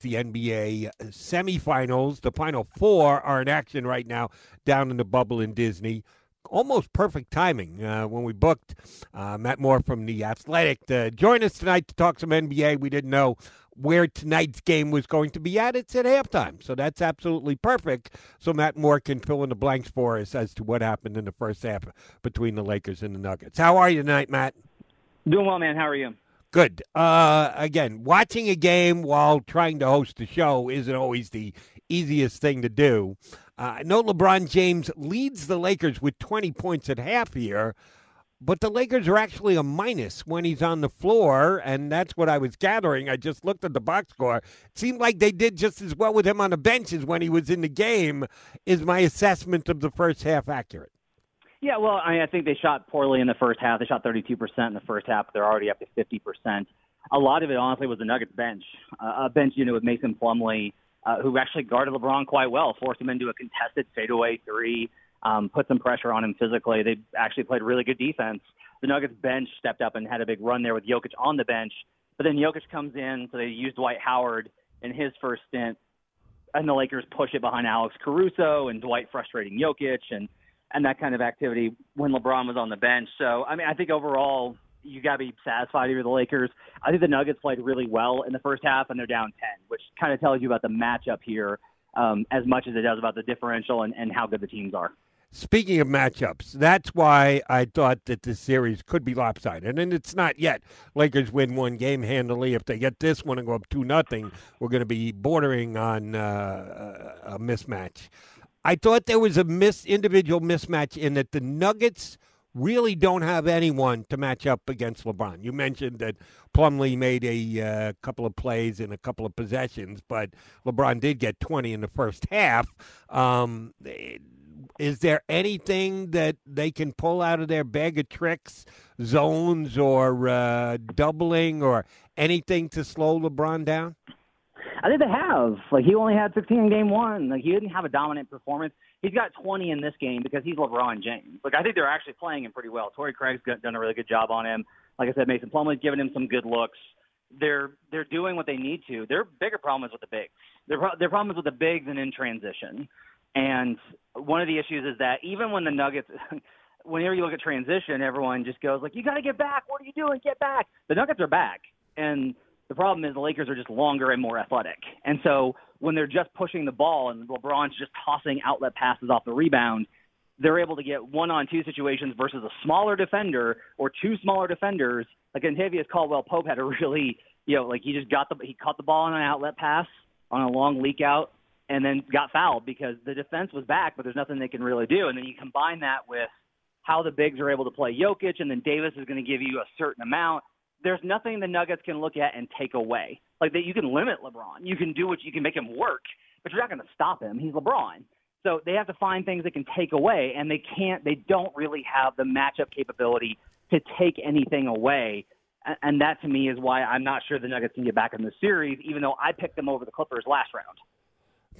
The NBA semifinals. The final four are in action right now down in the bubble in Disney. Almost perfect timing uh, when we booked uh, Matt Moore from The Athletic to join us tonight to talk some NBA. We didn't know where tonight's game was going to be at. It's at halftime, so that's absolutely perfect. So Matt Moore can fill in the blanks for us as to what happened in the first half between the Lakers and the Nuggets. How are you tonight, Matt? Doing well, man. How are you? Good. Uh, again, watching a game while trying to host a show isn't always the easiest thing to do. Uh, know LeBron James leads the Lakers with 20 points at half here, but the Lakers are actually a minus when he's on the floor, and that's what I was gathering. I just looked at the box score. It seemed like they did just as well with him on the bench as when he was in the game. Is my assessment of the first half accurate? Yeah, well, I, mean, I think they shot poorly in the first half. They shot 32% in the first half. They're already up to 50%. A lot of it, honestly, was the Nuggets bench. Uh, a bench unit with Mason Plumlee, uh, who actually guarded LeBron quite well, forced him into a contested fadeaway three, um, put some pressure on him physically. They actually played really good defense. The Nuggets bench stepped up and had a big run there with Jokic on the bench. But then Jokic comes in, so they used Dwight Howard in his first stint, and the Lakers push it behind Alex Caruso and Dwight frustrating Jokic and and that kind of activity when LeBron was on the bench. So, I mean, I think overall you got to be satisfied here with the Lakers. I think the Nuggets played really well in the first half, and they're down 10, which kind of tells you about the matchup here um, as much as it does about the differential and, and how good the teams are. Speaking of matchups, that's why I thought that this series could be lopsided, and it's not yet. Lakers win one game handily. If they get this one and go up two nothing, we're going to be bordering on uh, a mismatch. I thought there was a miss individual mismatch in that the Nuggets really don't have anyone to match up against LeBron. You mentioned that Plumlee made a uh, couple of plays in a couple of possessions, but LeBron did get 20 in the first half. Um, is there anything that they can pull out of their bag of tricks, zones or uh, doubling or anything to slow LeBron down? I think they have. Like he only had 16 in game one. Like he didn't have a dominant performance. He's got 20 in this game because he's LeBron James. Like I think they're actually playing him pretty well. Torrey Craig's done a really good job on him. Like I said, Mason Plumlee's given him some good looks. They're they're doing what they need to. Their bigger problem is with the bigs. Their their problem is with the bigs and in transition. And one of the issues is that even when the Nuggets whenever you look at transition, everyone just goes like, "You got to get back. What are you doing? Get back." The Nuggets are back, and the problem is the Lakers are just longer and more athletic. And so when they're just pushing the ball and LeBron's just tossing outlet passes off the rebound, they're able to get one on two situations versus a smaller defender or two smaller defenders. Like Kentavious Caldwell Pope had a really, you know, like he just got the, he caught the ball on an outlet pass on a long leak out and then got fouled because the defense was back, but there's nothing they can really do. And then you combine that with how the bigs are able to play Jokic, and then Davis is going to give you a certain amount there's nothing the Nuggets can look at and take away. Like that, you can limit LeBron. You can do what you can make him work, but you're not going to stop him. He's LeBron. So they have to find things that can take away, and they can't. They don't really have the matchup capability to take anything away. And that to me is why I'm not sure the Nuggets can get back in the series, even though I picked them over the Clippers last round.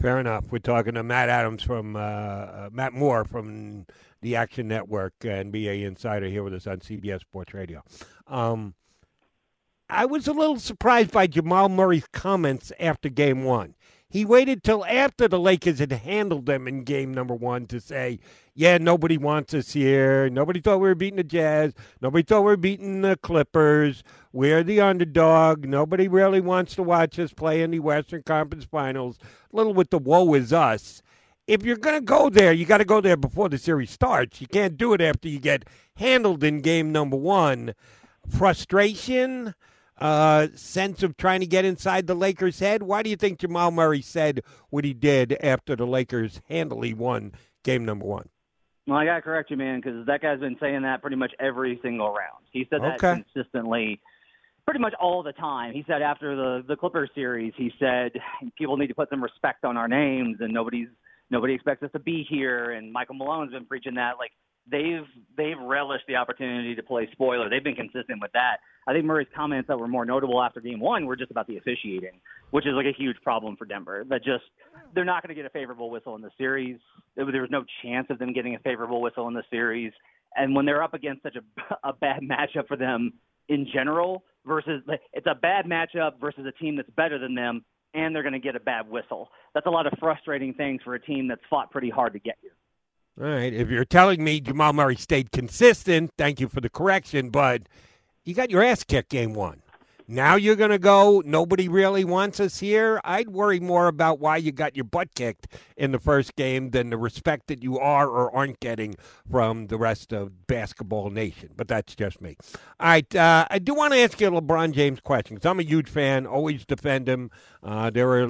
Fair enough. We're talking to Matt Adams from uh, uh Matt Moore from the Action Network, NBA Insider, here with us on CBS Sports Radio. Um, I was a little surprised by Jamal Murray's comments after game one. He waited till after the Lakers had handled them in game number one to say, yeah, nobody wants us here. Nobody thought we were beating the Jazz. Nobody thought we were beating the Clippers. We're the underdog. Nobody really wants to watch us play in the Western Conference Finals. A little with the woe is us. If you're going to go there, you got to go there before the series starts. You can't do it after you get handled in game number one. Frustration, uh, sense of trying to get inside the Lakers' head. Why do you think Jamal Murray said what he did after the Lakers handily won game number one? Well, I got to correct you, man, because that guy's been saying that pretty much every single round. He said that okay. consistently, pretty much all the time. He said after the the Clippers series, he said people need to put some respect on our names, and nobody's nobody expects us to be here. And Michael Malone's been preaching that like they've they've relished the opportunity to play spoiler. They've been consistent with that. I think Murray's comments that were more notable after game one were just about the officiating, which is like a huge problem for Denver. That just they're not going to get a favorable whistle in the series. There was no chance of them getting a favorable whistle in the series. And when they're up against such a, a bad matchup for them in general, versus it's a bad matchup versus a team that's better than them, and they're going to get a bad whistle. That's a lot of frustrating things for a team that's fought pretty hard to get here. All right. If you're telling me Jamal Murray stayed consistent, thank you for the correction, but you got your ass kicked game one. Now you're going to go, nobody really wants us here. I'd worry more about why you got your butt kicked in the first game than the respect that you are or aren't getting from the rest of basketball nation. But that's just me. All right. Uh, I do want to ask you a LeBron James question because I'm a huge fan, always defend him. Uh, there are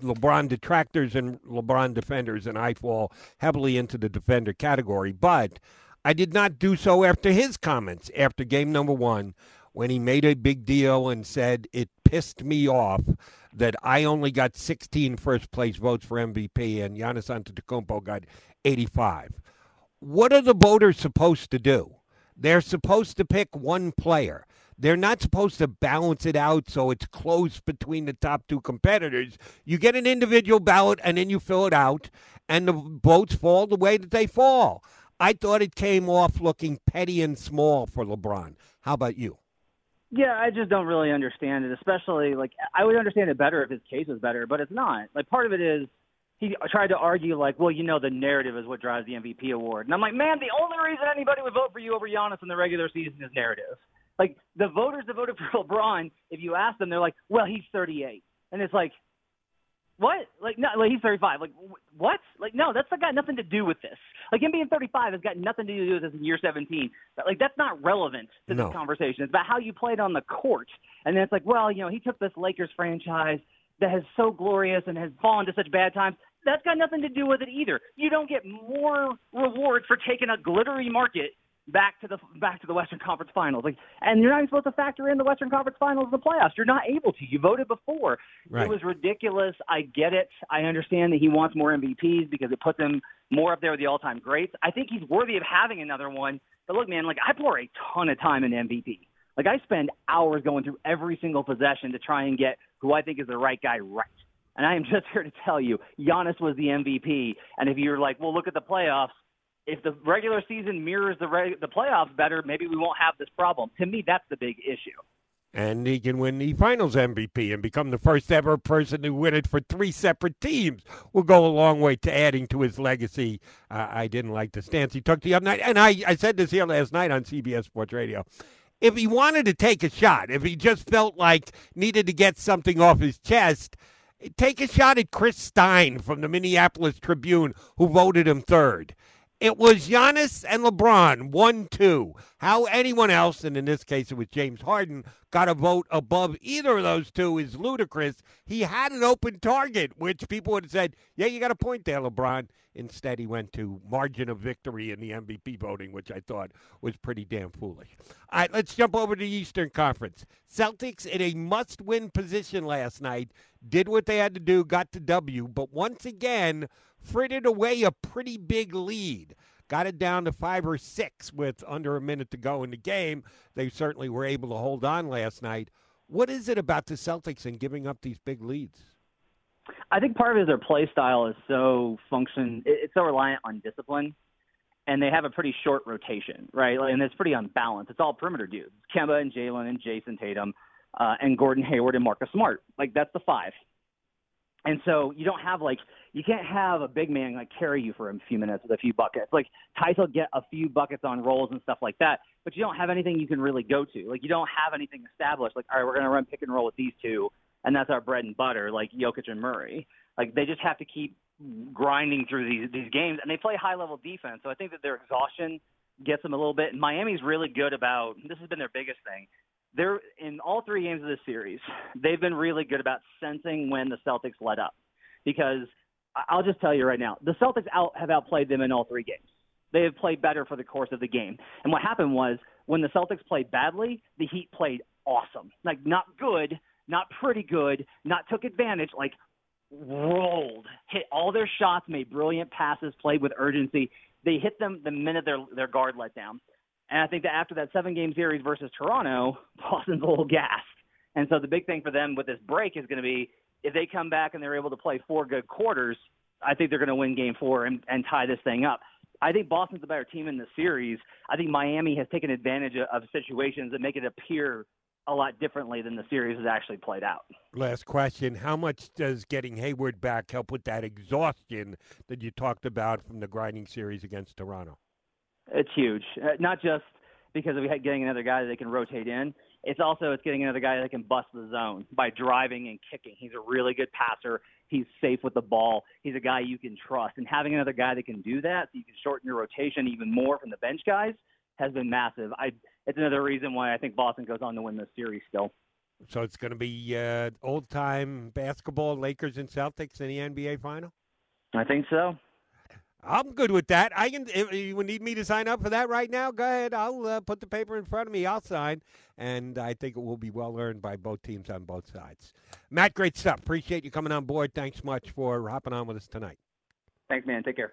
LeBron detractors and LeBron defenders, and I fall heavily into the defender category. But I did not do so after his comments after game number one when he made a big deal and said it pissed me off that I only got 16 first place votes for MVP and Giannis Antetokounmpo got 85. What are the voters supposed to do? They're supposed to pick one player. They're not supposed to balance it out so it's close between the top two competitors. You get an individual ballot and then you fill it out, and the votes fall the way that they fall. I thought it came off looking petty and small for LeBron. How about you? Yeah, I just don't really understand it, especially like I would understand it better if his case was better, but it's not. Like part of it is he tried to argue like, well, you know, the narrative is what drives the MVP award, and I'm like, man, the only reason anybody would vote for you over Giannis in the regular season is narrative. Like the voters that voted for LeBron, if you ask them, they're like, "Well, he's 38," and it's like, what? Like no, like he's 35. Like what? Like no, that's got nothing to do with this. Like him being 35 has got nothing to do with this in year 17. But like that's not relevant to no. this conversation. It's about how you played on the court. And then it's like, well, you know, he took this Lakers franchise that has so glorious and has fallen to such bad times. That's got nothing to do with it either. You don't get more reward for taking a glittery market back to the back to the Western Conference Finals. Like, and you're not even supposed to factor in the Western Conference Finals in the playoffs. You're not able to. You voted before. Right. It was ridiculous. I get it. I understand that he wants more MVPs because it puts him more up there with the all-time greats. I think he's worthy of having another one. But look, man, like I pour a ton of time in MVP. Like I spend hours going through every single possession to try and get who I think is the right guy right. And I am just here to tell you, Giannis was the MVP. And if you're like, well, look at the playoffs, if the regular season mirrors the reg- the playoffs better, maybe we won't have this problem. To me, that's the big issue. And he can win the Finals MVP and become the first ever person to win it for three separate teams. Will go a long way to adding to his legacy. Uh, I didn't like the stance he took the other night, and I, I said this here last night on CBS Sports Radio. If he wanted to take a shot, if he just felt like needed to get something off his chest, take a shot at Chris Stein from the Minneapolis Tribune, who voted him third. It was Giannis and LeBron, 1 2. How anyone else, and in this case it was James Harden, got a vote above either of those two is ludicrous. He had an open target, which people would have said, yeah, you got a point there, LeBron. Instead, he went to margin of victory in the MVP voting, which I thought was pretty damn foolish. All right, let's jump over to the Eastern Conference. Celtics in a must win position last night, did what they had to do, got the W, but once again, frittered away a pretty big lead. Got it down to five or six with under a minute to go in the game. They certainly were able to hold on last night. What is it about the Celtics and giving up these big leads? I think part of it is their play style is so function. It's so reliant on discipline, and they have a pretty short rotation, right? And it's pretty unbalanced. It's all perimeter dudes: Kemba and Jaylen and Jayson Tatum, uh, and Gordon Hayward and Marcus Smart. Like that's the five. And so you don't have like you can't have a big man like carry you for a few minutes with a few buckets. Like Theis will get a few buckets on rolls and stuff like that, but you don't have anything you can really go to. Like you don't have anything established. Like all right, we're to run pick and roll with these two, and that's our bread and butter. Like Jokic and Murray. Like they just have to keep grinding through these these games, and they play high level defense. So I think that their exhaustion gets them a little bit. And Miami's really good about this has been their biggest thing. They're in all three games of this series. They've been really good about sensing when the Celtics let up, because I'll just tell you right now, the Celtics out have outplayed them in all three games. They have played better for the course of the game. And what happened was when the Celtics played badly, the Heat played awesome. Like not good, not pretty good, not took advantage, like rolled, hit all their shots, made brilliant passes, played with urgency. They hit them the minute their their guard let down. And I think that after that seven game series versus Toronto, Boston's a little gassed. And so the big thing for them with this break is going to be if they come back and they're able to play four good quarters, I think they're going to win game four and, and tie this thing up. I think Boston's a better team in the series. I think Miami has taken advantage of, of situations that make it appear a lot differently than the series has actually played out. Last question. How much does getting Hayward back help with that exhaustion that you talked about from the grinding series against Toronto? It's huge. Uh, not just because of getting another guy that they can rotate in. It's also it's getting another guy that can bust the zone by driving and kicking. He's a really good passer. He's safe with the ball. He's a guy you can trust. And having another guy that can do that, so you can shorten your rotation even more from the bench guys, has been massive. I it's another reason why I think Boston goes on to win this series still. So it's going to be uh, old time basketball, Lakers and Celtics in the NBA final. I think so. I'm good with that. I can. If you need me to sign up for that right now, go ahead. I'll uh, put the paper in front of me. I'll sign, and I think it will be well earned by both teams on both sides. Matt, great stuff. Appreciate you coming on board. Thanks much for hopping on with us tonight. Thanks, man. Take care.